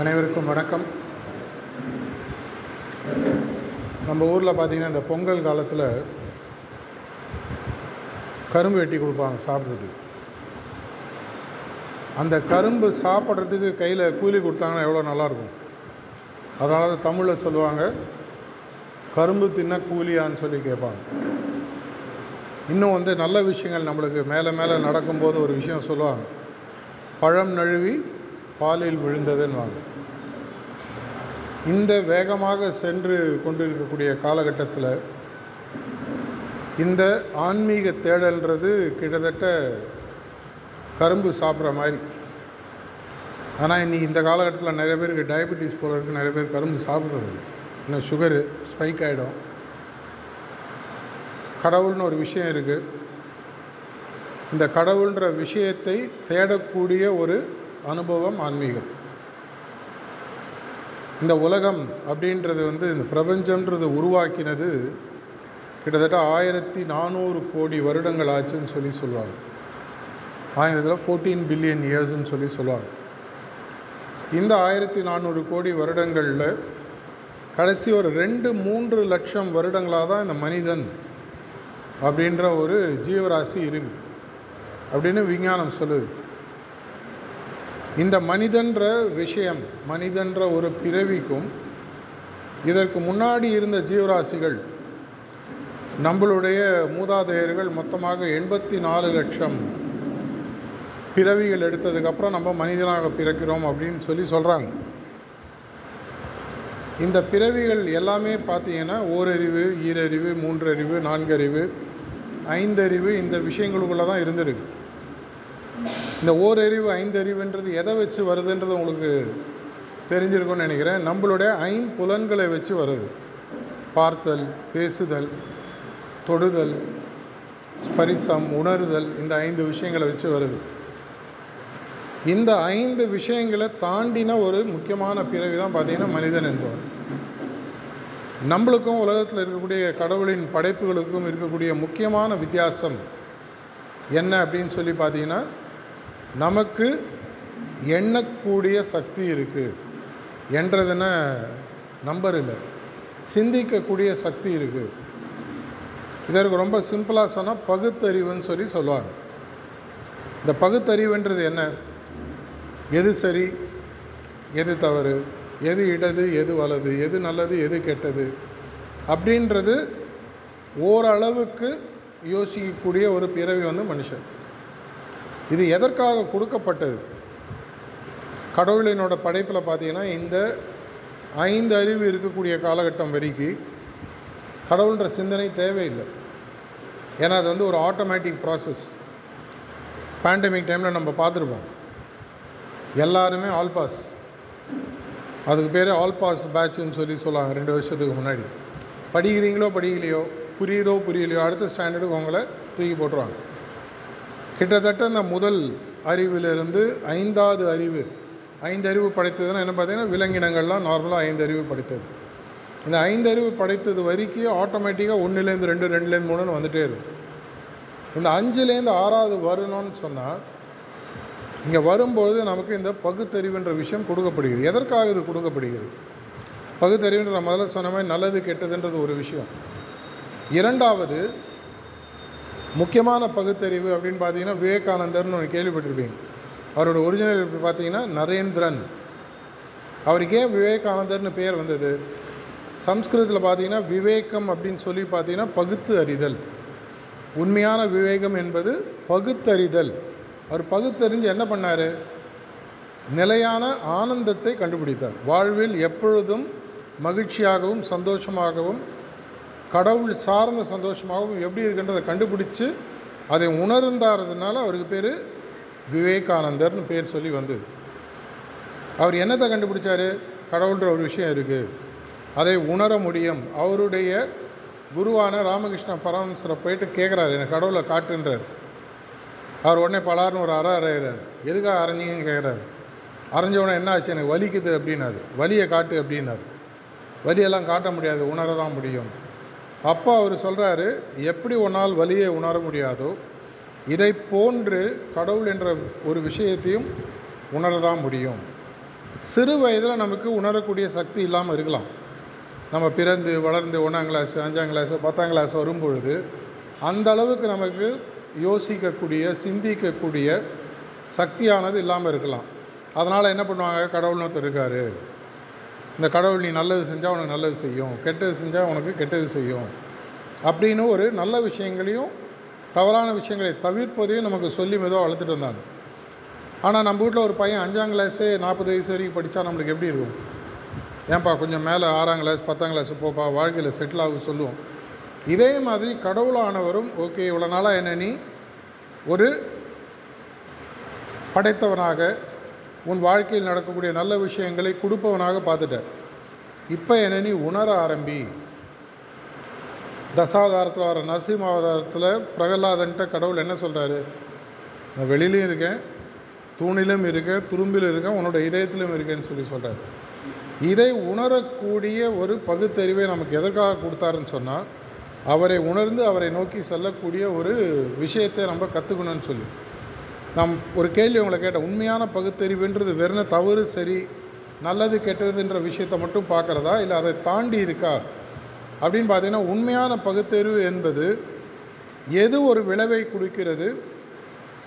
அனைவருக்கும் வணக்கம். நம்ம ஊரில் பார்த்திங்கன்னா இந்த பொங்கல் காலத்தில் கரும்பு வெட்டி கொடுப்பாங்க சாப்பிட்றது அந்த கரும்பு சாப்பிட்றதுக்கு கையில் கூலி கொடுத்தாங்கன்னா எவ்வளோ நல்லாயிருக்கும்? அதனால தான் தமிழில் சொல்லுவாங்க கரும்பு தின்ன கூலியான்னு சொல்லி கேட்பாங்க. இன்னும் வந்து நல்ல விஷயங்கள் நம்மளுக்கு மேலே மேலே நடக்கும்போது ஒரு விஷயம் சொல்லுவாங்க. பழம் நழுவி பாலில் விழுந்ததுன்னு இந்த வேகமாக சென்று கொண்டிருக்கக்கூடிய காலகட்டத்தில் இந்த ஆன்மீக தேடல்ன்றது கிட்டத்தட்ட கரும்பு சாப்பிட்ற மாதிரி. ஆனால் இன்றைக்கி இந்த காலகட்டத்தில் நிறைய பேருக்கு டயபெட்டிஸ் போல இருக்குது நிறைய பேர் கரும்பு சாப்பிட்றது இல்லை. இன்னும் சுகரு ஸ்பைக் ஆகிடும் கடவுள்னு ஒரு விஷயம் இருக்குது இந்த கடவுள்ன்ற விஷயத்தை தேடக்கூடிய ஒரு அனுபவம் ஆன்மீகம். இந்த உலகம் அப்படின்றது வந்து இந்த பிரபஞ்சம்ன்றது உருவாக்கினது கிட்டத்தட்ட ஆயிரத்தி நானூறு கோடி வருடங்கள் ஆச்சுன்னு சொல்லி சொல்லுவாங்க. ஆயிரத்தில் ஃபோர்டீன் பில்லியன் இயர்ஸ்ன்னு சொல்லி சொல்லுவாங்க. இந்த ஆயிரத்தி நானூறு கோடி வருடங்களில் கடைசி ஒரு ரெண்டு மூன்று லட்சம் வருடங்களாக தான் இந்த மனிதன் அப்படின்ற ஒரு ஜீவராசி இருக்கு அப்படின்னு விஞ்ஞானம் சொல்லுது. இந்த மனிதன்ற விஷயம் மனிதன்ற ஒரு பிறவிக்கும் இதற்கு முன்னாடி இருந்த ஜீவராசிகள் நம்மளுடைய மூதாதையர்கள் மொத்தமாக எண்பத்தி நாலு லட்சம் பிறவிகள் எடுத்ததுக்கப்புறம் நம்ம மனிதனாக பிறக்கிறோம் அப்படின்னு சொல்லி சொல்கிறாங்க இந்த பிறவிகள் எல்லாமே பார்த்தீங்கன்னா ஓரறிவு ஈரறிவு மூன்றறிவு நான்கறிவு ஐந்தறிவு இந்த விஷயங்களுக்குள்ளே தான் இருந்திருக்கு. இந்த ஓரறிவு ஐந்தறிவுன்றது எதை வச்சு வருதுன்றது உங்களுக்கு தெரிஞ்சிருக்கும்னு நினைக்கிறேன். நம்மளுடைய ஐம்புலன்களை வச்சு வருது. பார்த்தல் பேசுதல் தொடுதல் ஸ்பரிசம் உணர்தல் இந்த ஐந்து விஷயங்களை வச்சு வருது. இந்த ஐந்து விஷயங்களை தாண்டின ஒரு முக்கியமான பிறவி தான் பார்த்திங்கன்னா மனிதன் என்பவர். நம்மளுக்கும் உலகத்தில் இருக்கக்கூடிய கடவுளின் படைப்புகளுக்கும் இருக்கக்கூடிய முக்கியமான வித்தியாசம் என்ன அப்படின்னு சொல்லி பார்த்தீங்கன்னா நமக்கு எண்ணக்கூடிய சக்தி இருக்குது என்றதுன நம்பர் இல்லை. சிந்திக்கக்கூடிய சக்தி இருக்குது இதற்கு ரொம்ப சிம்பிளாக சொன்னால் பகுத்தறிவுன்னு சொல்லி சொல்லுவாங்க. இந்த பகுத்தறிவுன்றது என்ன? எது சரி எது தவறு எது இடது எது வலது எது நல்லது எது கெட்டது அப்படின்றது ஓரளவுக்கு யோசிக்கக்கூடிய ஒரு பிறவி வந்து மனுஷன். இது எதற்காக கொடுக்கப்பட்டது? கடவுளினோட படைப்பில் பார்த்தீங்கன்னா இந்த ஐந்து அறிவு இருக்கக்கூடிய காலகட்டம் வரைக்கும் கடவுள்ன்ற சிந்தனை தேவையில்லை. ஏன்னா அது வந்து ஒரு ஆட்டோமேட்டிக் ப்ராசஸ் பேண்டமிக் டைமில் நம்ம பார்த்துருப்போம் எல்லாருமே ஆல் பாஸ் அதுக்கு பேர் ஆல் பாஸ் பேட்ச்னு சொல்லி சொல்லுவாங்க ரெண்டு வருஷத்துக்கு முன்னாடி. படிக்கிறீங்களோ படிக்கலையோ புரியுதோ புரியலையோ அடுத்த ஸ்டாண்டர்டுக்கு உங்களை தூக்கி போட்டுருவாங்க. கிட்டத்தட்ட இந்த முதல் அறிவிலிருந்து ஐந்தாவது அறிவு ஐந்து அறிவு படைத்ததுன்னா என்ன பார்த்தீங்கன்னா விலங்கினங்கள்லாம் நார்மலாக ஐந்து அறிவு படைத்தது. இந்த ஐந்து அறிவு படைத்தது வரைக்கும் ஆட்டோமேட்டிக்காக ஒன்றுலேருந்து ரெண்டு ரெண்டுலேருந்து மூணுன்னு வந்துட்டே இருக்கும். இந்த அஞ்சுலேருந்து ஆறாவது வரணும்னு சொன்னால் இங்கே வரும்பொழுது நமக்கு இந்த பகுத்தறிவுன்ற விஷயம் கொடுக்கப்படுகிறது. எதற்காக இது கொடுக்கப்படுகிறது? பகுத்தறிவுன்ற முதல்ல சொன்ன மாதிரி நல்லது கெட்டதுன்றது ஒரு விஷயம். இரண்டாவது முக்கியமான பகுத்தறிவு அப்படின்னு பார்த்தீங்கன்னா விவேகானந்தர்னு ஒன்று கேள்விப்பட்டிருப்பீங்க. அவரோட ஒரிஜினல் பார்த்தீங்கன்னா நரேந்திரன். அவருக்கு ஏன் விவேகானந்தர்னு பேர் வந்தது? சம்ஸ்கிருதத்தில் பார்த்தீங்கன்னா விவேகம் அப்படின்னு சொல்லி பார்த்தீங்கன்னா பகுத்து அறிதல். உண்மையான விவேகம் என்பது பகுத்தறிதல். அவர் பகுத்தறிஞ்சு என்ன பண்ணார்? நிலையான ஆனந்தத்தை கண்டுபிடித்தார். வாழ்வில் எப்பொழுதும் மகிழ்ச்சியாகவும் சந்தோஷமாகவும் கடவுள் சார்ந்த சந்தோஷமாகவும் எப்படி இருக்குன்றதை கண்டுபிடிச்சு அதை உணர்ந்தாரதுனால அவருக்கு பேர் விவேகானந்தர்னு பேர் சொல்லி வந்தது. அவர் என்னத்தை கண்டுபிடிச்சார்? கடவுள்ன்ற ஒரு விஷயம் இருக்குது அதை உணர முடியும். அவருடைய குருவான ராமகிருஷ்ண பரமஹம்சரை போயிட்டு கேட்குறாரு எனக்கு கடவுளை காட்டுன்றார். அவர் உடனே பலார்னு ஒரு அற அறையிறார். எதுக்காக அரைஞ்சிங்கன்னு கேட்குறாரு அரைஞ்ச உடனே என்ன ஆச்சு எனக்கு வலிக்குது அப்படின்னாரு. வலியை காட்டு அப்படின்னாரு. வலியெல்லாம் காட்ட முடியாது. உணர தான் முடியும். அப்போ அவர் சொல்கிறாரு எப்படி உன்னால் வலியை உணர முடியாதோ இதை போன்று கடவுள் என்ற ஒரு விஷயத்தையும் உணரதான் முடியும். சிறு வயதில் நமக்கு உணரக்கூடிய சக்தி இல்லாமல் இருக்கலாம். நம்ம பிறந்து வளர்ந்து ஒன்றாம் கிளாஸ் அஞ்சாம் கிளாஸ் பத்தாம் கிளாஸ் வரும்பொழுது அந்த அளவுக்கு நமக்கு யோசிக்கக்கூடிய சிந்திக்கக்கூடிய சக்தியானது இல்லாமல் இருக்கலாம். அதனால் என்ன பண்ணுவாங்க? கடவுள்னு ஒருத்தர் இருக்கார். இந்த கடவுள் நீ நல்லது செஞ்சால் உனக்கு நல்லது செய்யும். கெட்டது செஞ்சால் உனக்கு கெட்டது செய்யும். அப்படின்னு ஒரு நல்ல விஷயங்களையும் தவறான விஷயங்களை தவிர்ப்பதையும் நமக்கு சொல்லி மெதுவாக வளர்த்துட்டு வந்தாங்க. ஆனால் நம்ம வீட்டில் ஒரு பையன் அஞ்சாம் கிளாஸே நாற்பது வயசு வரைக்கும் படித்தா நம்மளுக்கு எப்படி இருக்கும்? ஏன்பா கொஞ்சம் மேலே ஆறாம் கிளாஸ் பத்தாம் கிளாஸ் போப்பா வாழ்க்கையில் செட்டில் ஆகும் சொல்லுவோம். இதே மாதிரி கடவுளானவரும் ஓகே இவ்வளோ நாளாக என்ன நீ ஒரு படைத்தவனாக உன் வாழ்க்கையில் நடக்கக்கூடிய நல்ல விஷயங்களை கொடுப்பவனாக பார்த்துட்ட இப்போ என்ன நீ உணர ஆரம்பி. தசாவதாரத்தில் வர நரசிம்ம அவதாரத்தில் பிரகலாதன்ட்ட கடவுள் என்ன சொல்கிறாரு நான் வெளியிலையும் இருக்கேன் தூணிலும் இருக்கேன் துரும்பிலும் இருக்கேன் உன்னோட இதயத்திலும் இருக்கேன்னு சொல்லி சொல்கிறார் இதை உணரக்கூடிய ஒரு பகுத்தறிவை நமக்கு எதற்காக கொடுத்தாருன்னு சொன்னால் அவரை உணர்ந்து அவரை நோக்கி செல்லக்கூடிய ஒரு விஷயத்தை நம்ம கற்றுக்கணும்னு சொல்லி. நாம் ஒரு கேள்வி உங்களை கேட்டேன். உண்மையான பகுத்தறிவுன்றது வெறும் தவறு சரி நல்லது கெட்டதுன்ற விஷயத்தை மட்டும் பார்க்குறதா? இல்லை அதை தாண்டி இருக்கா? அப்படின்னு பார்த்தீங்கன்னா உண்மையான பகுத்தறிவு என்பது எது ஒரு விளைவை கொடுக்கிறது?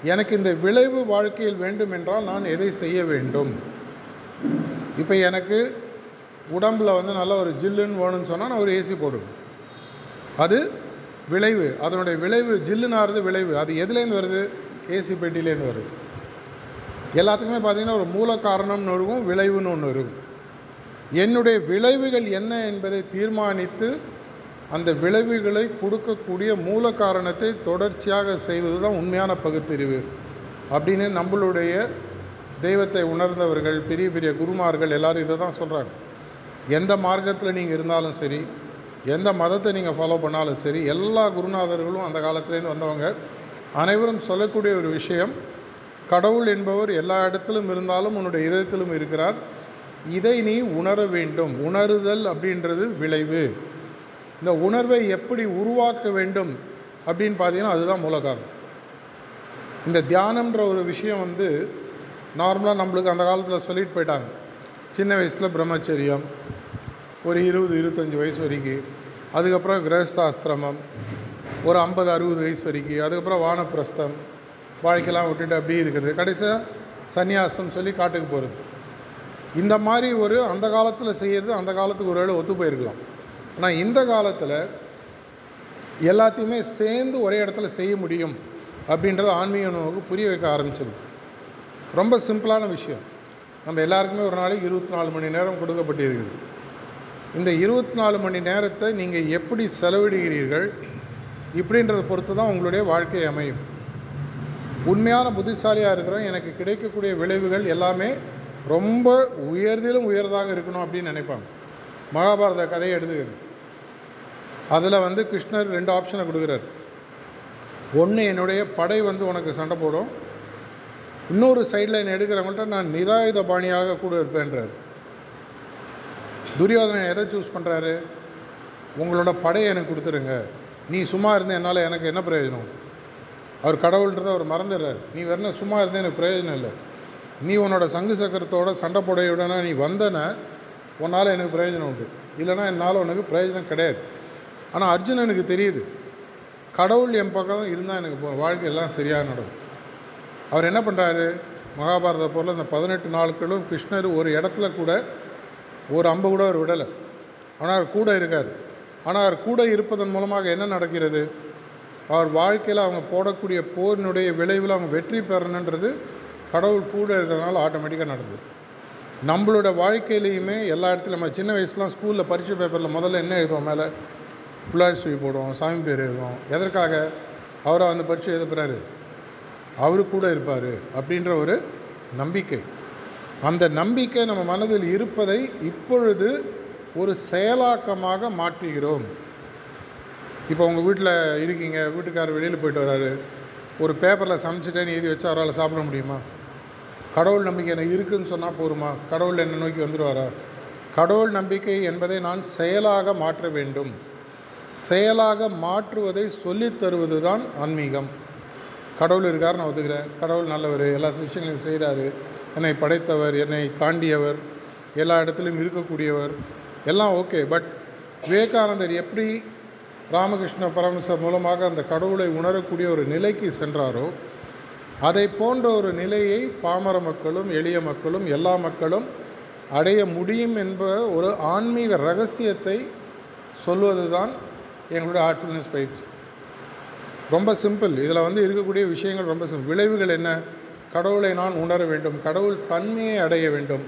எனக்கு இந்த விளைவு வாழ்க்கையில் வேண்டும் என்றால் நான் எதை செய்ய வேண்டும்? இப்போ எனக்கு உடம்பில் வந்து நல்ல ஒரு ஜில்லுன்னு வேணும்னு சொன்னால் நான் ஒரு ஏசி போடுவேன். அது விளைவு. அதனுடைய விளைவு ஜில்லுனாகிறது விளைவு. அது எதுலேருந்து வருது? ஏசி பெட்டிலேருந்து வருது. எல்லாத்துக்குமே பார்த்திங்கன்னா ஒரு மூல காரணம்னு இருக்கும் விளைவுன்னு ஒன்று இருக்கும். என்னுடைய விளைவுகள் என்ன என்பதை தீர்மானித்து அந்த விளைவுகளை கொடுக்கக்கூடிய மூல காரணத்தை தொடர்ச்சியாக செய்வது தான் உண்மையான பகுத்தறிவு அப்படின்னு நம்மளுடைய தெய்வத்தை உணர்ந்தவர்கள் பெரிய பெரிய குருமார்கள் எல்லாரும் இதை தான் சொல்கிறாங்க எந்த மார்க்கத்தில் நீங்கள் இருந்தாலும் சரி எந்த மதத்தை நீங்கள் ஃபாலோ பண்ணாலும் சரி எல்லா குருநாதர்களும் அந்த காலத்துலேருந்து வந்தவங்க. அனைவரும் சொல்லக்கூடிய ஒரு விஷயம். கடவுள் என்பவர் எல்லா இடத்திலும் இருந்தாலும் உன்னுடைய இதயத்திலும் இருக்கிறார். இதை நீ உணர வேண்டும். உணருதல் அப்படின்றது விளைவு. இந்த உணர்வை எப்படி உருவாக்க வேண்டும் அப்படின்னு பார்த்தீங்கன்னா அதுதான் மூலகாரம் இந்த தியானம்ன்ற ஒரு விஷயம் வந்து நார்மலாக நம்மளுக்கு அந்த காலத்தில் சொல்லிட்டு போயிட்டாங்க. சின்ன வயசில் பிரம்மச்சரியம் ஒரு இருபது இருபத்தஞ்சி வயசு வரைக்கும். அதுக்கப்புறம் கிரகஸ்தாஸ்திரமம் ஒரு ஐம்பது அறுபது வயசு வரைக்கும். அதுக்கப்புறம் வானப்பிரஸ்தம் வாழ்க்கையெல்லாம் விட்டுட்டு அப்படியே இருக்கிறது. கடைசியாக சந்நியாசம் சொல்லி காட்டுக்கு போகிறது இந்த மாதிரி ஒரு அந்த காலத்தில் செய்கிறது அந்த காலத்துக்கு ஒரு வேளை ஒத்து போயிருக்கலாம். ஆனால் இந்த காலத்தில் எல்லாத்தையுமே சேர்ந்து ஒரே இடத்துல செய்ய முடியும் அப்படின்றது ஆன்மீக நமக்கு புரிய வைக்க ஆரம்பிச்சது ரொம்ப சிம்பிளான விஷயம். நம்ம எல்லாருக்குமே ஒரு நாளைக்கு இருபத்தி நாலு மணி நேரம் கொடுக்கப்பட்டிருக்குது. இந்த இருபத்தி நாலு மணி நேரத்தை நீங்கள் எப்படி செலவிடுகிறீர்கள்? இப்படின்றத பொறுத்து தான் உங்களுடைய வாழ்க்கை அமையும். உண்மையான புத்திசாலியாக இருக்கிறோம் எனக்கு கிடைக்கக்கூடிய விளைவுகள் எல்லாமே ரொம்ப உயர்திலும் உயர்தாக இருக்கணும் அப்படின்னு நினைப்பாங்க மகாபாரத கதையை எடுத்துக்கிறது அதில் வந்து கிருஷ்ணர் ரெண்டு ஆப்ஷனை கொடுக்குறார். ஒன்று என்னுடைய படை வந்து உனக்கு சண்டை போடும். இன்னொரு சைடில் என்னை எடுக்கிறவங்கள்ட்ட நான் நிராயுத பாணியாக கூட இருப்பேன்றார். துரியோதனை எதை சூஸ் பண்ணுறாரு உங்களோட படையை எனக்கு கொடுத்துருங்க. நீ சும்மா இருந்த என்னால் எனக்கு என்ன பிரயோஜனம்? அவர் கடவுள்ன்றதை அவர் மறந்துடுறார். நீ வேறு சும்மா இருந்தே எனக்கு பிரயோஜனம் இல்லை. நீ உன்னோட சங்கு சக்கரத்தோட சண்டை போடையுடனே நீ வந்தன உன்னால் எனக்கு பிரயோஜனம் உண்டு. இல்லைனா என்னால் உனக்கு பிரயோஜனம் கிடையாது. ஆனால் அர்ஜுன் எனக்கு தெரியுது. கடவுள் என் பக்கம் இருந்தால் எனக்கு போ வாழ்க்கை எல்லாம் சரியாக நடக்கும். அவர் என்ன பண்ணுறாரு மகாபாரத போல் இந்த பதினெட்டு நாட்களும் கிருஷ்ணர் ஒரு இடத்துல கூட ஒரு அம்பு கூட அவர் விடலை. ஆனால் அவர் கூட இருக்கார். ஆனால் அவர் கூட இருப்பதன் மூலமாக என்ன நடக்கிறது? அவர் வாழ்க்கையில் அவங்க போடக்கூடிய போரினுடைய விளைவில் அவங்க வெற்றி பெறணுன்றது கடவுள் கூட இருக்கிறதுனால ஆட்டோமேட்டிக்காக நடந்தது. நம்மளோட வாழ்க்கையிலையுமே எல்லா இடத்துலையும் நம்ம சின்ன வயசுலாம் ஸ்கூலில் பரீட்சை பேப்பரில் முதல்ல என்ன எழுதுவோம் மேலே? புள்ளார் போடுவோம் சாமி பேர் எழுதுவோம். எதற்காக? அவரை அந்த பரீட்சை எழுதுறாரு அவரு கூட இருப்பார் அப்படின்ற ஒரு நம்பிக்கை. அந்த நம்பிக்கை நம்ம மனதில் இருப்பதை இப்பொழுது ஒரு செயலாக்கமாக மாற்றுகிறோம். இப்போ உங்கள் வீட்டில் இருக்கீங்க வீட்டுக்காரர் வெளியில் போயிட்டு வராரு. ஒரு பேப்பரில் சமைச்சிட்டேன்னு எழுதி வச்சு அவரால் சாப்பிட முடியுமா? கடவுள் நம்பிக்கை எனக்கு இருக்குதுன்னு சொன்னால் போருமா கடவுள் என்னை நோக்கி வந்துடுவாரா கடவுள் நம்பிக்கை என்பதை நான் செயலாக மாற்ற வேண்டும். செயலாக மாற்றுவதை சொல்லித் தருவது தான் ஆன்மீகம். கடவுள் இருக்கார் நான் ஒத்துக்கிறேன். கடவுள் நல்லவர் எல்லா விஷயங்களையும் செய்கிறாரு என்னை படைத்தவர் என்னை தாண்டியவர் எல்லா இடத்துலையும் இருக்கக்கூடியவர். எல்லாம் ஓகே பட் விவேகானந்தர் எப்படி ராமகிருஷ்ண பரமசர் மூலமாக அந்த கடவுளை உணரக்கூடிய ஒரு நிலைக்கு சென்றாரோ அதை போன்ற ஒரு நிலையை பாமர மக்களும் எளிய மக்களும் எல்லா மக்களும் அடைய முடியும் என்ற ஒரு ஆன்மீக ரகசியத்தை சொல்வது தான் எங்களுடைய ஆர்ட்ஃபுல்னஸ் பயிற்சி. ரொம்ப சிம்பிள். இதில் வந்து இருக்கக்கூடிய விஷயங்கள் ரொம்ப சிம்பிள். விளைவுகள் என்ன? கடவுளை நான் உணர வேண்டும். கடவுள் தன்மையை அடைய வேண்டும்.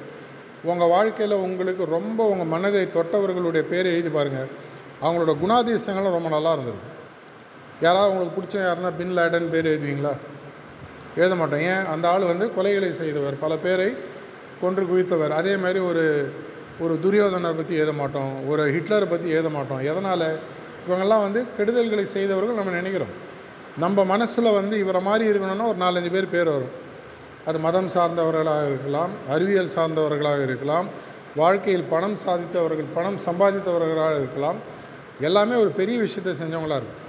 உங்கள் வாழ்க்கையில் உங்களுக்கு ரொம்ப உங்கள் மனதை தொட்டவர்களுடைய பேரை எழுதி பாருங்கள் அவங்களோட குணாதிசயங்களும் ரொம்ப நல்லா இருந்திருக்கும் யாராவது உங்களுக்கு பிடிச்ச யாருன்னா பின் லேடன் பேர் எழுதுவீங்களா? எழுத மாட்டோம். ஏன்? அந்த ஆள் வந்து கொலைகளை செய்தவர். பல பேரை கொன்று குவித்தவர். அதே மாதிரி ஒரு ஒரு துரியோதனர் பற்றி எழுத மாட்டோம். ஒரு ஹிட்லரை பற்றி எழுத மாட்டோம். எதனால்? இவங்கெல்லாம் வந்து கெடுதல்களை செய்தவர்கள் நம்ம நினைக்கிறோம். நம்ம மனசில் வந்து இவரை மாதிரி இருக்கணும்னா ஒரு நாலஞ்சு பேர் பேர் வரும். அது மதம் சார்ந்தவர்களாக இருக்கலாம் அறிவியல் சார்ந்தவர்களாக இருக்கலாம் வாழ்க்கையில் பணம் சாதித்தவர்கள் பணம் சம்பாதித்தவர்களாக இருக்கலாம். எல்லாமே ஒரு பெரிய விஷயத்தை செஞ்சவங்களாக இருக்கும்.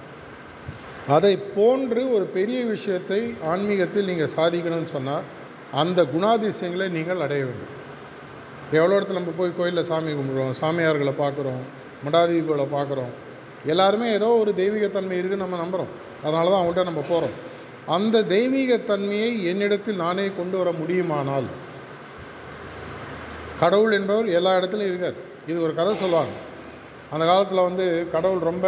அதை போன்று ஒரு பெரிய விஷயத்தை ஆன்மீகத்தில் நீங்கள் சாதிக்கணும்னு சொன்னால் அந்த குணாதிசயங்களை நீங்கள் அடைய வேண்டும். எவ்வளோ இடத்துல நம்ம போய் கோயிலில் சாமி கும்பிடுறோம் சாமியார்களை பார்க்குறோம் மடாதீபங்களை பார்க்குறோம் எல்லாருமே ஏதோ ஒரு தெய்வீகத்தன்மை இருக்குன்னு நம்ம நம்புகிறோம் அதனால தான் அவங்கள்ட்ட நம்ம போகிறோம் அந்த தெய்வீகத்தன்மையை என்னிடத்தில் நானே கொண்டு வர முடியுமானால்? கடவுள் என்பவர் எல்லா இடத்துலையும் இருக்கார். இது ஒரு கதை சொல்லுவாங்க. அந்த காலத்தில் வந்து கடவுள் ரொம்ப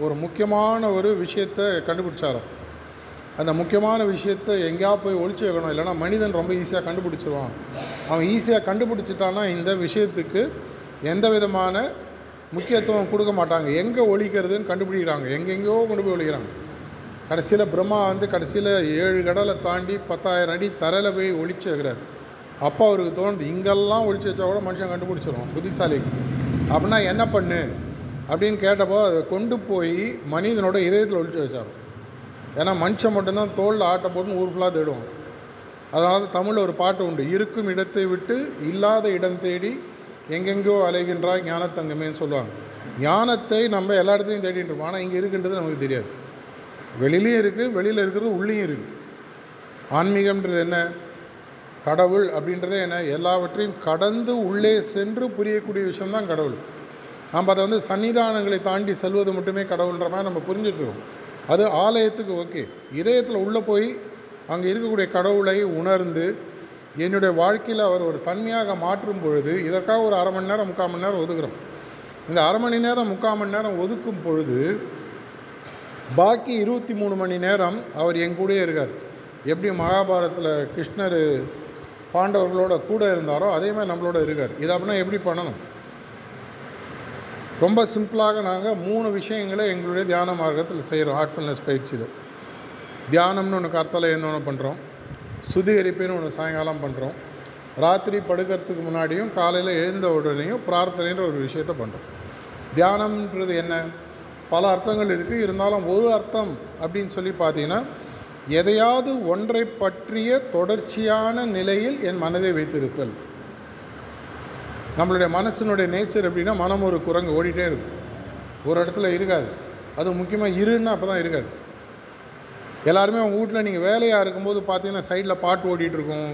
ஒரு முக்கியமான ஒரு விஷயத்தை கண்டுபிடிச்சாராம் அந்த முக்கியமான விஷயத்தை எங்கேயா போய் ஒழிச்சு வைக்கணும். இல்லைன்னா மனிதன் ரொம்ப ஈஸியாக கண்டுபிடிச்சிருவான். அவன் ஈஸியாக கண்டுபிடிச்சிட்டான்னா இந்த விஷயத்துக்கு எந்த விதமான முக்கியத்துவம் கொடுக்க மாட்டாங்க. எங்கே ஒழிக்கிறதுன்னு கண்டுபிடிக்கிறாங்க. எங்கெங்கேயோ கொண்டு போய் ஒழிக்கிறாங்க. கடைசியில் பிரம்மா வந்து கடைசியில் ஏழு கடலை தாண்டி பத்தாயிரம் அடி தரையில் போய் ஒழிச்சு வைக்கிறார். அப்போ அவருக்கு தோணுது இங்கெல்லாம் ஒழிச்சு வச்சா கூட மனுஷன் கண்டுபிடிச்சிடும் புத்திசாலிக்கு. அப்படின்னா என்ன பண்ணு? அப்படின்னு கேட்டப்போ அதை கொண்டு போய் மனிதனோட இதயத்தில் ஒழிச்சு வச்சார் ஏன்னா மனுஷன் மட்டும்தான் தோளில் ஆட்டை போட்டுன்னு ஊர் ஃபுல்லாக தேடுவோம் அதனால தான் தமிழில் ஒரு பாட்டு உண்டு இருக்கும் இடத்தை விட்டு இல்லாத இடம் தேடி எங்கெங்கோ அலைகின்றா ஞானத்தங்கமேன்னு சொல்லுவாங்க. ஞானத்தை நம்ம எல்லா இடத்துலையும் தேடிட்டு இருப்போம் ஆனால் இங்கே இருக்குன்றது நமக்கு தெரியாது. வெளியிலையும் இருக்குது வெளியில் இருக்கிறது உள்ளேயும் இருக்குது ஆன்மீகம்ன்றது என்ன? கடவுள் அப்படின்றதே என்ன? எல்லாவற்றையும் கடந்து உள்ளே சென்று புரியக்கூடிய விஷயம்தான் கடவுள். நம்ம அதை வந்து சன்னிதானங்களை தாண்டி செல்வது மட்டுமே கடவுள்ன்ற மாதிரி நம்ம புரிஞ்சிட்ருக்கோம். அது ஆலயத்துக்கு ஓகே. இதயத்தில் உள்ளே போய் அங்கே இருக்கக்கூடிய கடவுளை உணர்ந்து என்னுடைய வாழ்க்கையில் அவர் ஒரு தன்மையாக மாற்றும் பொழுது இதற்காக ஒரு அரை மணி நேரம் முக்கால் மணி நேரம் ஒதுக்குறோம். இந்த அரை மணி நேரம் முக்கால் மணி நேரம் ஒதுக்கும் பொழுது பாக்கி இருபத்தி மூணு மணி நேரம் அவர் என் கூடயே இருக்கார். எப்படி மகாபாரதத்தில் கிருஷ்ணர் பாண்டவர்களோட கூட இருந்தாரோ அதே மாதிரி நம்மளோட இருக்கார். இது அப்படின்னா எப்படி பண்ணணும்? ரொம்ப சிம்பிளாக நாங்கள் மூணு விஷயங்களை எங்களுடைய தியான மார்க்கத்தில் செய்கிறோம் ஹார்ட்ஃபுல்னஸ் பயிற்சியில். தியானம்னு ஒன்று கருத்தில் எழுந்தோன்னு பண்ணுறோம் சுத்திகரிப்புன்னு ஒன்று சாயங்காலம் பண்ணுறோம் ராத்திரி படுக்கிறதுக்கு முன்னாடியும் காலையில் எழுந்த உடனேயும் பிரார்த்தனைன்ற ஒரு விஷயத்தை பண்ணுறோம் தியானம்ன்றது என்ன? பல அர்த்தங்கள் இருக்குது இருந்தாலும் ஒரு அர்த்தம் அப்படின்னு சொல்லி பார்த்தீங்கன்னா எதையாவது ஒன்றை பற்றிய தொடர்ச்சியான நிலையில் என் மனதை வைத்திருத்தல். நம்மளுடைய மனசினுடைய நேச்சர் எப்படின்னா மனம் ஒரு குரங்கு ஓடிட்டே இருக்கும். ஒரு இடத்துல இருக்காது. அது முக்கியமாக இருன்னா அப்போ தான் இருக்காது. எல்லாருமே உங்கள் வீட்டில் நீங்கள் வேலையாக இருக்கும்போது பார்த்தீங்கன்னா சைடில் பாட்டு ஓடிட்டுருக்கும்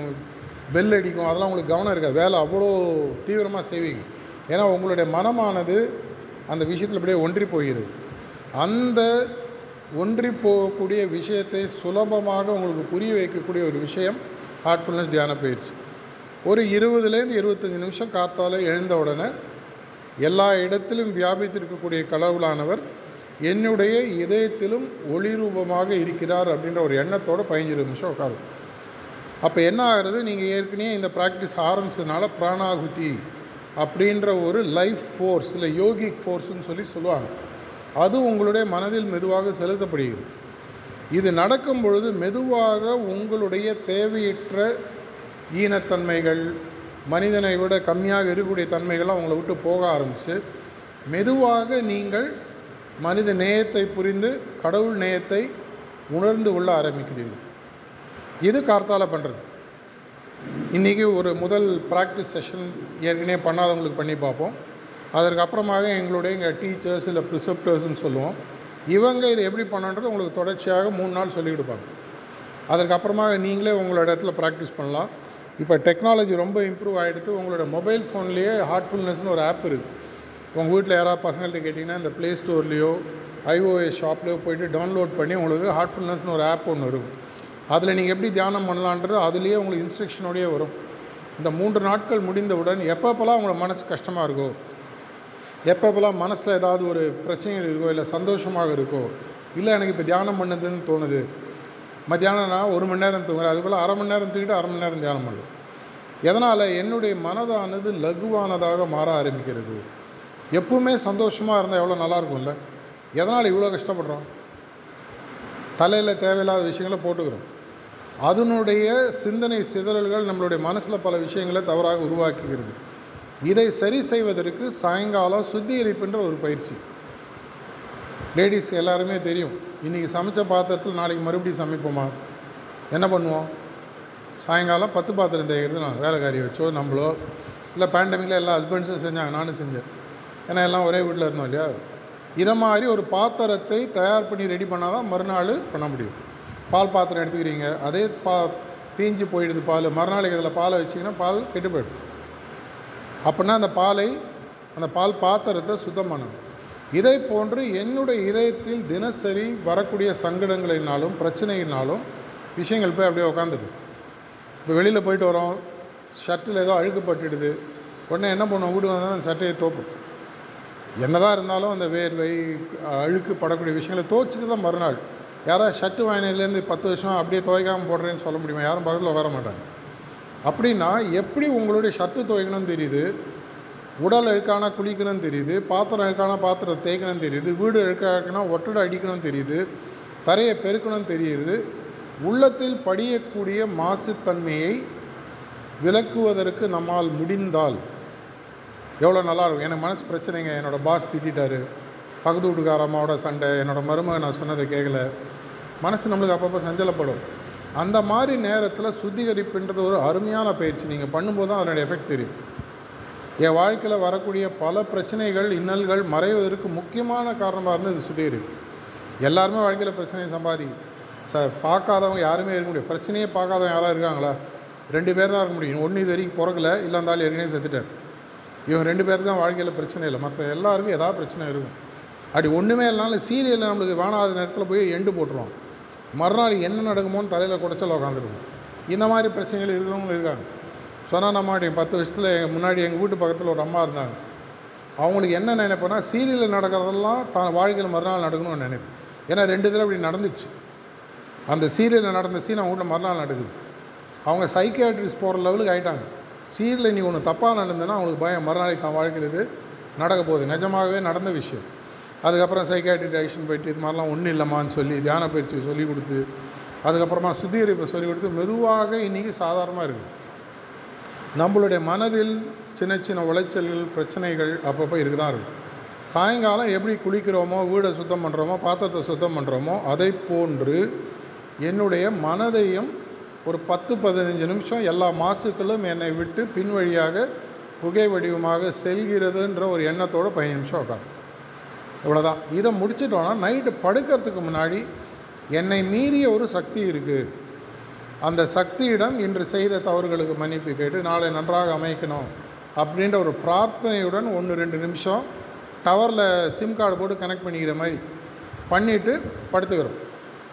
பெல் அடிக்கும். அதெல்லாம் உங்களுக்கு கவனம் இருக்காது. வேலை அவ்வளோ தீவிரமாக செய்வீங்க. ஏன்னா உங்களுடைய மனமானது அந்த விஷயத்தில் அப்படியே ஒன்றி போகிறது அந்த ஒன்றி போகக்கூடிய விஷயத்தை சுலபமாக உங்களுக்கு புரிய வைக்கக்கூடிய ஒரு விஷயம் ஹார்ட்ஃபுல்னஸ் தியான பயிற்சி. ஒரு இருபதுலேருந்து இருபத்தஞ்சி நிமிஷம் காத்தால் எழுந்த உடனே எல்லா இடத்திலும் வியாபித்திருக்கக்கூடிய கடவுளானவர் என்னுடைய இதயத்திலும் ஒளி ரூபமாக இருக்கிறார் அப்படின்ற ஒரு எண்ணத்தோடு பதினஞ்சு நிமிஷம் உட்காரும் அப்போ என்ன ஆகிறது? நீங்கள் ஏற்கனவே இந்த ப்ராக்டிஸ் ஆரம்பித்ததுனால பிராணாகுதி அப்படின்ற ஒரு லைஃப் ஃபோர்ஸ் இல்லை யோகிக் ஃபோர்ஸுன்னு சொல்லி சொல்லுவாங்க. அது உங்களுடைய மனதில் மெதுவாக செலுத்தப்படுகிறது. இது நடக்கும் பொழுது மெதுவாக உங்களுடைய தேவையற்ற ஈனத்தன்மைகள் மனிதனை விட கம்மியாக இருக்கக்கூடிய தன்மைகள்லாம் உங்களை விட்டு போக ஆரம்பித்து மெதுவாக நீங்கள் மனித நேயத்தை புரிந்து கடவுள் நேயத்தை உணர்ந்து கொள்ள ஆரம்பிக்கிறீர்கள். இது கார்த்தால பண்ணுறது இன்றைக்கி ஒரு முதல் ப்ராக்டிஸ் செஷன் ஏற்கனவே பண்ணாதவங்களுக்கு பண்ணி பார்ப்போம். அதற்கப்புறமாக எங்களுடைய இங்கே டீச்சர்ஸ் இல்லை ப்ரிசெப்டர்ஸ்னு சொல்லுவோம். இவங்க இதை எப்படி பண்ணன்றது உங்களுக்கு தொடர்ச்சியாக மூணு நாள் சொல்லிக் கொடுப்பாங்க அதற்கப்புறமாக நீங்களே உங்களோட இடத்துல ப்ராக்டிஸ் பண்ணலாம். இப்போ டெக்னாலஜி ரொம்ப இம்ப்ரூவ் ஆகிடுது உங்களோட மொபைல் ஃபோன்லேயே ஹார்ட்ஃபுல்னஸ்னு ஒரு ஆப் இருக்குது உங்கள் வீட்டில் யாராவது பசங்கள்கிட்ட கேட்டிங்கன்னா இந்த ப்ளே ஸ்டோர்லேயோ ஐஓஎஸ் ஷாப்லேயோ போயிட்டு டவுன்லோட் பண்ணி உங்களுக்கு ஹார்ட்ஃபுல்னஸ்னு ஒரு ஆப் ஒன்று இருக்கும். அதில் நீங்கள் எப்படி தியானம் பண்ணலான்றது அதுலேயே உங்களுக்கு இன்ஸ்ட்ரக்ஷனோடையே வரும். இந்த மூன்று நாட்கள் முடிந்தவுடன் எப்பப்போலாம் உங்களோட மனசு கஷ்டமாக இருக்கோ எப்பப்பெல்லாம் மனசில் ஏதாவது ஒரு பிரச்சனைகள் இருக்கோ இல்லை சந்தோஷமாக இருக்கோ இல்லை எனக்கு இப்போ தியானம் பண்ணுதுன்னு தோணுது மத்தியானம்னா நான் ஒரு மணி நேரம் தூங்குறேன் அது போல் அரை மணி நேரம் தூங்கிட்டு அரை மணி நேரம் தியானம் பண்ணுவேன். எதனால்? என்னுடைய மனதானது லகுவானதாக மாற ஆரம்பிக்கிறது. எப்பவுமே சந்தோஷமாக இருந்தால் எவ்வளோ நல்லா இருக்கும்ல? எதனால் இவ்வளோ கஷ்டப்படுறோம்? தலையில் தேவையில்லாத விஷயங்களை போட்டுக்கிறோம். அதனுடைய சிந்தனை சிதறல்கள் நம்மளுடைய மனசில் பல விஷயங்களை தவறாக உருவாக்குகிறது. இதை சரி செய்வதற்கு சாயங்காலம் சுத்திகரிப்புன்ற ஒரு பயிற்சி. லேடிஸ் எல்லாருமே தெரியும். இன்றைக்கி சமைச்ச பாத்திரத்தில் நாளைக்கு மறுபடியும் சமைப்போமா? என்ன பண்ணுவோம்? சாயங்காலம் பத்து பாத்திரம் தேய்க்கிறது நான் வேலைக்காரி வச்சோ நம்மளோ இல்லை பேண்டமிக்கில் எல்லா ஹஸ்பண்ட்ஸும் செஞ்சாங்க நானும் செஞ்சேன். ஏன்னா எல்லாம் ஒரே வீட்டில் இருந்தோம் இல்லையா? இதை மாதிரி ஒரு பாத்திரத்தை தயார் பண்ணி ரெடி பண்ணால் தான் மறுநாள் பண்ண முடியும். பால் பாத்திரம் எடுத்துக்கிறீங்க அதே பா தீஞ்சு போயிடுது பால். மறுநாளைக்கு இதில் பாலை வச்சிங்கன்னா பால் கெட்டு போயிடும். அப்படின்னா அந்த பாலை அந்த பால் பாத்திரத்தை சுத்தம் பண்ணணும். இதை போன்று என்னுடைய இதயத்தில் தினசரி வரக்கூடிய சங்கடங்களினாலும் பிரச்சனையினாலும் விஷயங்கள் போய் அப்படியே உட்காந்துது இப்போ வெளியில் போயிட்டு வரோம் ஷர்ட்டில் ஏதோ அழுக்குப்பட்டுடுது உடனே என்ன பண்ணுவோம்? வீடு வந்தால் அந்த சட்டையை தோப்போம். என்னதான் இருந்தாலும் அந்த வேர்வை அழுக்கு படக்கூடிய விஷயங்களை தோச்சிட்டு தான் மறுநாள். யாராவது ஷர்ட்டு வாங்கினதுலேருந்து பத்து வருஷம் அப்படியே துவைக்காமல் போடுறேன்னு சொல்ல முடியுமா? யாரும் பக்கத்தில் வர மாட்டாங்க. அப்படின்னா எப்படி உங்களுடைய ஷர்ட்டு துவைக்கணும்னு தெரியுது? உடல் அழுக்கானா குளிக்கணும்னு தெரியுது. பாத்திரம் அழுக்கானா பாத்திரம் தேய்க்கணும்னு தெரியுது. வீடு அழுக்கானா ஒட்டடை அடிக்கணும்னு தெரியுது. தரையை பெருக்கணும்னு தெரியுது. உள்ளத்தில் படியக்கூடிய மாசுத்தன்மையை விளக்குவதற்கு நம்மால் முடிந்தால் எவ்வளோ நல்லாயிருக்கும் எனக்கு மனசு பிரச்சனைங்க. என்னோடய பாஸ் திட்டாரு பக்கத்து வீட்டுக்கார அம்மாவோட சண்டை. என்னோடய மருமகன் நான் சொன்னதை கேட்கல மனசு நம்மளுக்கு அப்பப்போ சஞ்சலப்படும். அந்த மாதிரி நேரத்தில் சுத்திகரிப்புன்றது ஒரு அருமையான பயிற்சி. நீங்கள் பண்ணும்போது தான் அதனுடைய எஃபெக்ட் தெரியும். என் வாழ்க்கையில் வரக்கூடிய பல பிரச்சனைகள் இன்னல்கள் மறைவதற்கு முக்கியமான காரணமாக இருந்தது இது சுத்திகரிப்பு. எல்லாருமே வாழ்க்கையில் பிரச்சனையை சம்பாதி ச பார்க்காதவங்க யாருமே இருக்க முடியும் பிரச்சனையே பார்க்காதவங்க யாராக இருக்காங்களா? ரெண்டு பேர் தான் இருக்க முடியும். ஒன்று இது வரைக்கும் பிறக்கல இல்லை இருந்தாலும் ஏற்கனவே செத்துட்டார். இவங்க ரெண்டு பேர் தான் வாழ்க்கையில் பிரச்சனை இல்லை. மற்ற எல்லாருக்கும் ஏதாவது பிரச்சனை இருக்கும். அப்படி ஒன்றுமே இல்லைனாலும் சீரியல் நம்மளுக்கு வேணாத நேரத்தில் போய் எண்டு போட்டுருவோம் மறுநாள் என்ன நடக்குமோன்னு தலையில் குடைச்சல் உட்காந்துருக்கும் இந்த மாதிரி பிரச்சனைகள் இருக்கிறவங்களும் இருக்காங்க. சொன்னால் நம்ம மாட்டேன் பத்து வருஷத்தில் எங்கள் முன்னாடி எங்கள் வீட்டு பக்கத்தில் ஒரு அம்மா இருந்தாங்க. அவங்களுக்கு என்ன நினைப்பேன்னா சீரியலில் நடக்கிறதெல்லாம் தான் வாழ்க்கையில் மறுநாள் நடக்கணும்னு நினைப்பேன். ஏன்னா ரெண்டு தடவை இப்படி நடந்துச்சு. அந்த சீரியலில் நடந்த சீன் அவங்க வீட்டில் மறுநாள் நடக்குது. அவங்க சைக்கியாட்ரிஸ்ட் போகிற லெவலுக்கு ஆகிட்டாங்க சீரியலில் நீ ஒன்று தப்பாக நடந்ததுன்னா அவங்களுக்கு பயம். மறுநாளைக்கு தான் வாழ்க்கையில் இது நடக்க போகுது. நிஜமாகவே நடந்த விஷயம். அதுக்கப்புறம் சைக்காட்ரி ஆக்ஷன் போயிட்டு இது மாதிரிலாம் ஒன்றும் இல்லைம்மான்னு சொல்லி தியான பயிற்சி சொல்லி கொடுத்து அதுக்கப்புறமா சுத்திகரிப்பை சொல்லிக் கொடுத்து மெதுவாக இன்றைக்கி சாதாரணமாக இருக்குது நம்மளுடைய மனதில் சின்ன சின்ன உளைச்சல்கள் பிரச்சனைகள் அப்பப்போ இருக்கு. தான் இருக்கும் சாயங்காலம் எப்படி குளிக்கிறோமோ வீடை சுத்தம் பண்ணுறோமோ பாத்திரத்தை சுத்தம் பண்ணுறோமோ அதை போன்று என்னுடைய மனதையும் ஒரு பத்து பதினஞ்சு நிமிஷம் எல்லா மாசுக்களும் என்னை விட்டு பின்வழியாக புகை வடிவமாக செல்கிறதுன்ற ஒரு எண்ணத்தோடு பதினஞ்சு நிமிஷம் உட்காரு. இவ்வளோதான் இதை முடிச்சிட்டோன்னா நைட்டு படுக்கிறதுக்கு முன்னாடி என்னை மீறிய ஒரு சக்தி இருக்குது அந்த சக்தியிடம் இன்று செய்த தவறுகளுக்கு மன்னிப்பு கேட்டு நாளை நன்றாக அமைக்கணும் அப்படின்ற ஒரு பிரார்த்தனையுடன் ஒன்று ரெண்டு நிமிஷம் டவரில் சிம் கார்டு போட்டு கனெக்ட் பண்ணிக்கிற மாதிரி பண்ணிவிட்டு படுத்துக்கிறோம்.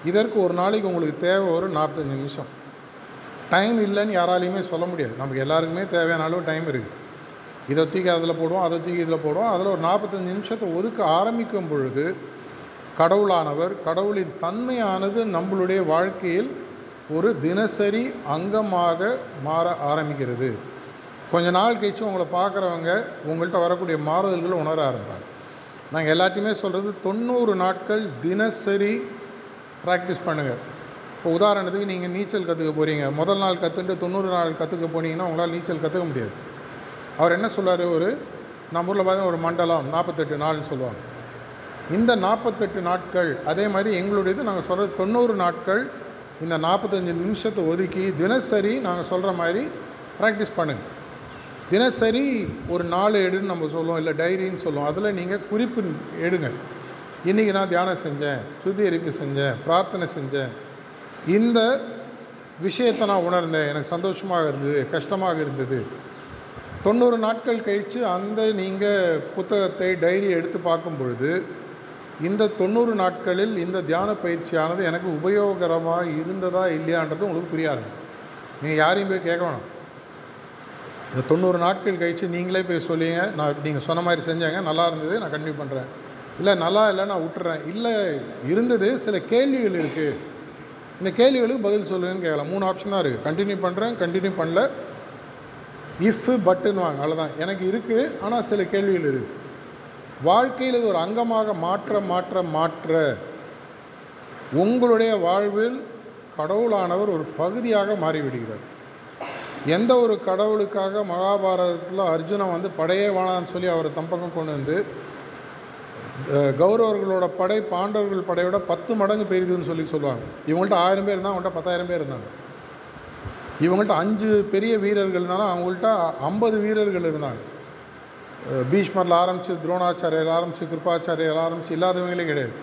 இதற்கு ஒரு நாளைக்கு உங்களுக்கு தேவை ஒரு நாற்பத்தஞ்சு நிமிஷம். டைம் இல்லைன்னு யாராலையுமே சொல்ல முடியாது. நமக்கு எல்லாருக்குமே தேவையான அளவு டைம் இருக்குது இதை தூக்கி அதில் போடுவோம் அதை தூக்கி இதில் போடுவோம். அதில் ஒரு நாற்பத்தஞ்சு நிமிஷத்தை ஒதுக்க ஆரம்பிக்கும் பொழுது கடவுளானவர் கடவுளின் தன்மையானது நம்மளுடைய வாழ்க்கையில் ஒரு தினசரி அங்கமாக மாற ஆரம்பிக்கிறது. கொஞ்ச நாள் கழிச்சு உங்களை பார்க்குறவங்க உங்கள்கிட்ட வரக்கூடிய மாறுதல்களை உணர ஆரம்பிப்பாங்க. நாங்கள் எல்லாத்தையுமே சொல்கிறது தொண்ணூறு நாட்கள் தினசரி ப்ராக்டிஸ் பண்ணுங்கள் இப்போ உதாரணத்துக்கு நீங்கள் நீச்சல் கற்றுக்க போகிறீங்க முதல் நாள் கற்றுட்டு தொண்ணூறு நாள் கற்றுக்க போனீங்கன்னா உங்களால் நீச்சல் கற்றுக்க முடியாது. அவர் என்ன சொல்கிறார் ஒரு நம்ம ஊரில் பார்த்தீங்கன்னா ஒரு மண்டலம் நாற்பத்தெட்டு நாள்னு சொல்லுவாங்க. இந்த நாற்பத்தெட்டு நாட்கள் அதே மாதிரி எங்களுடையது நாங்கள் சொல்கிற தொண்ணூறு நாட்கள் இந்த நாற்பத்தஞ்சு நிமிஷத்தை ஒதுக்கி தினசரி நாங்கள் சொல்கிற மாதிரி ப்ராக்டிஸ் பண்ணுங்கள் தினசரி ஒரு நாலு எடுன்னு நம்ம சொல்லுவோம் இல்லை டைரின்னு சொல்லுவோம். அதில் நீங்கள் குறிப்பு எடுங்க. இன்றைக்கி நான் தியானம் செஞ்சேன் சுத்திகரிப்பு செஞ்சேன் பிரார்த்தனை செஞ்சேன். இந்த விஷயத்தை நான் உணர்ந்தேன். எனக்கு சந்தோஷமாக இருந்தது கஷ்டமாக இருந்தது. தொண்ணூறு நாட்கள் கழித்து அந்த நீங்கள் புத்தகத்தை டைரி எடுத்து பார்க்கும் பொழுது இந்த தொண்ணூறு நாட்களில் இந்த தியான பயிற்சியானது எனக்கு உபயோகரமாக இருந்ததா இல்லையான்றது உங்களுக்கு புரியாது நீங்கள் யாரையும் போய் கேட்க வேணாம். இந்த தொண்ணூறு நாட்கள் கழித்து நீங்களே போய் சொல்லிங்க. நான் நீங்கள் சொன்ன மாதிரி செஞ்சாங்க. நல்லா இருந்தது. நான் கண்டினியூ பண்ணுறேன் இல்லை நல்லா இல்லை நான் விட்டுறேன். இல்லை இருந்தது. சில கேள்விகள் இருக்குது இந்த கேள்விகளுக்கு பதில் சொல்லுங்கன்னு கேட்கலாம். மூணு ஆப்ஷன் தான் இருக்குது கண்டினியூ பண்ணுறேன் கண்டினியூ பண்ணல. இஃப் பட்டுன்னுவாங்க அவ்வளோதான் எனக்கு இருக்குது ஆனால் சில கேள்விகள் இருக்குது வாழ்க்கையில் இது ஒரு அங்கமாக மாற்ற மாற்ற மாற்ற. உங்களுடைய வாழ்வில் கடவுளானவர் ஒரு பகுதியாக மாறிவிடுகிறார். எந்த ஒரு கடவுளுக்காக மகாபாரதத்தில் அர்ஜுனன் வந்து படையே வேணான்னு சொல்லி அவரை தம்பக்கம் கொண்டு வந்து கௌரவர்களோட படை பாண்டவர்கள் படையோட பத்து மடங்கு பெரிதுன்னு சொல்லி சொல்லுவாங்க. இவங்கள்ட்ட ஆயிரம் பேர் இருந்தால் அவங்கள்ட்ட பத்தாயிரம் பேர் இருந்தாங்க. இவங்கள்ட்ட அஞ்சு பெரிய வீரர்கள் இருந்தாலும் அவங்கள்ட்ட ஐம்பது வீரர்கள் இருந்தாங்க. பீஷ்மரில் ஆரம்பித்து துரோணாச்சாரியர் ஆரம்பித்து கிருப்பாச்சாரியர் ஆரம்பித்து இல்லாதவங்களே கிடையாது.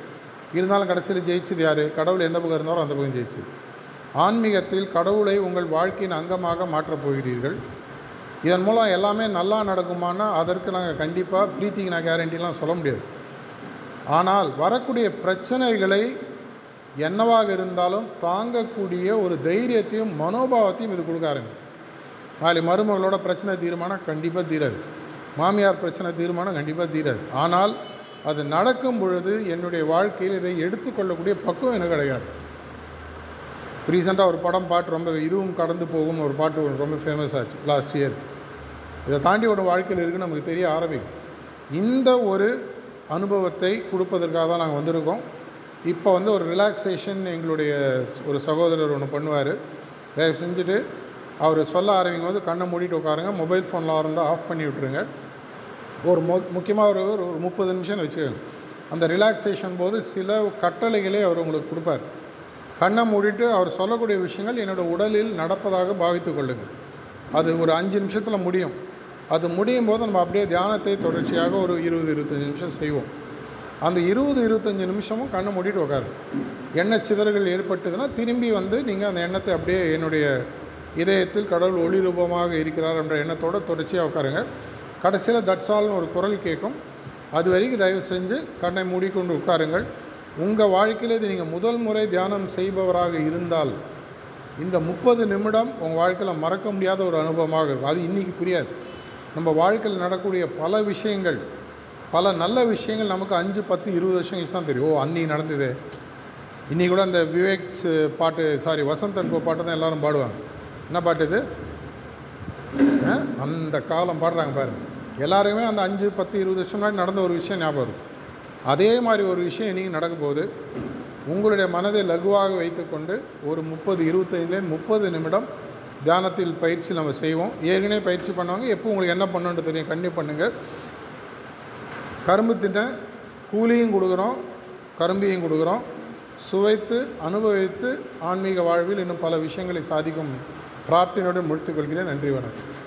இருந்தாலும் கடைசியில் ஜெயிச்சது யார்? கடவுள் எந்த பக்கம் இருந்தாலும் அந்த பக்கம் ஜெயிச்சது. ஆன்மீகத்தில் கடவுளை உங்கள் வாழ்க்கையின் அங்கமாக மாற்றப் போகிறீர்கள். இதன் மூலம் எல்லாமே நல்லா நடக்குமானா அதற்கு நாங்கள் கண்டிப்பாக பிரீத்திக்கு நான் கேரண்டிலாம் சொல்ல முடியாது. ஆனால் வரக்கூடிய பிரச்சனைகளை என்னவாக இருந்தாலும் தாங்கக்கூடிய ஒரு தைரியத்தையும் மனோபாவத்தையும் இது கொடுக்க ஆரம்பிக்கும். நாளை மருமகளோட பிரச்சனை தீர்மானம் கண்டிப்பாக தீராது. மாமியார் பிரச்சனை தீர்மானம் கண்டிப்பாக தீராது. ஆனால் அது நடக்கும் பொழுது என்னுடைய வாழ்க்கையில் இதை எடுத்துக்கொள்ளக்கூடிய பக்குவம் எனக்கு கிடையாது. ரீசெண்டாக ஒரு படம் பாட்டு ரொம்ப இதுவும் கடந்து போகும். ஒரு பாட்டு ரொம்ப ஃபேமஸ் ஆச்சு லாஸ்ட் இயர் இதை தாண்டி ஒரு வாழ்க்கையில் இருக்குன்னு நமக்கு தெரிய ஆரம்பிக்கும். இந்த ஒரு அனுபவத்தை கொடுப்பதற்காக தான் நாங்கள் வந்திருக்கோம். இப்போ வந்து ஒரு ரிலாக்ஸேஷன் எங்களுடைய ஒரு சகோதரர் ஒன்று பண்ணுவார். தயவு செஞ்சுட்டு அவர் சொல்ல ஆரம்பிக்கும் போது கண்ணை மூடிட்டு உட்காருங்க. மொபைல் ஃபோனில் இருந்தால் ஆஃப் பண்ணி விட்டுருங்க. ஒரு மொ முக்கியமாக ஒரு ஒரு ஒரு முப்பது நிமிஷம் வச்சுக்கோங்க. அந்த ரிலாக்ஸேஷன் போது சில கட்டளைகளே அவர் உங்களுக்கு கொடுப்பார். கண்ணை மூடிட்டு அவர் சொல்லக்கூடிய விஷயங்கள் என்னோடய உடலில் நடப்பதாக பாவித்து கொள்ளுங்கள். அது ஒரு அஞ்சு நிமிஷத்தில் முடியும். அது முடியும் போது நம்ம அப்படியே தியானத்தை தொடர்ச்சியாக ஒரு இருபது இருபத்தஞ்சி நிமிஷம் செய்வோம். அந்த இருபது இருபத்தஞ்சி நிமிஷமும் கண்ணை மூடிட்டு உட்காரு எண்ணெய் சிதறல்கள் ஏற்பட்டதுன்னா திரும்பி வந்து நீங்கள் அந்த எண்ணத்தை அப்படியே என்னுடைய இதயத்தில் கடவுள் ஒளி ரூபமாக இருக்கிறார் என்ற எண்ணத்தோட தொடர்ச்சியாக உட்காருங்க கடைசியில் தட்சால்னு ஒரு குரல் கேட்கும். அது வரைக்கும் தயவு செஞ்சு கண்ணை மூடிக்கொண்டு உட்காருங்கள் உங்கள் வாழ்க்கையில் இது நீங்கள் முதல் முறை தியானம் செய்பவராக இருந்தால் இந்த முப்பது நிமிடம் உங்கள் வாழ்க்கையில் மறக்க முடியாத ஒரு அனுபவமாக இருக்கும். அது இன்றைக்கி புரியாது. நம்ம வாழ்க்கையில் நடக்கக்கூடிய பல விஷயங்கள் பல நல்ல விஷயங்கள் நமக்கு அஞ்சு பத்து இருபது வருஷம் கழிச்சு தான் தெரியும். ஓ அன்னைக்கு நடந்தது. இன்றைக்கி கூட அந்த விவேக்ஸ் பாட்டு சாரி வசந்த் அன்பு பாட்டு தான் எல்லோரும் பாடுவாங்க. என்ன பாட்டு இது? ஆ? அந்த காலம் பாடுறாங்க பாருங்க. எல்லாருமே அந்த அஞ்சு பத்து இருபது வருஷம் முன்னாடி நடந்த ஒரு விஷயம் ஞாபகம் இருக்கும். அதே மாதிரி ஒரு விஷயம் இன்றைக்கி நடக்க போகுது. உங்களுடைய மனதை லகுவாக வைத்துக்கொண்டு ஒரு முப்பது இருபத்தைந்துலேருந்து முப்பது நிமிடம் தியானத்தில் பயிற்சி நம்ம செய்வோம். ஏற்கனவே பயிற்சி பண்ணவங்க எப்போ உங்களுக்கு என்ன பண்ணணுன்றது தெரியும் கண்டிப்பாக பண்ணுங்கள் கரும்பு தின்ன கூலியும் கொடுக்குறோம் கரும்பையும் கொடுக்குறோம். சுவைத்து அனுபவித்து ஆன்மீக வாழ்வில் இன்னும் பல விஷயங்களை சாதிக்கும் பிரார்த்தனையுடன் முடித்துக்கொள்கிறேன் நன்றி வணக்கம்.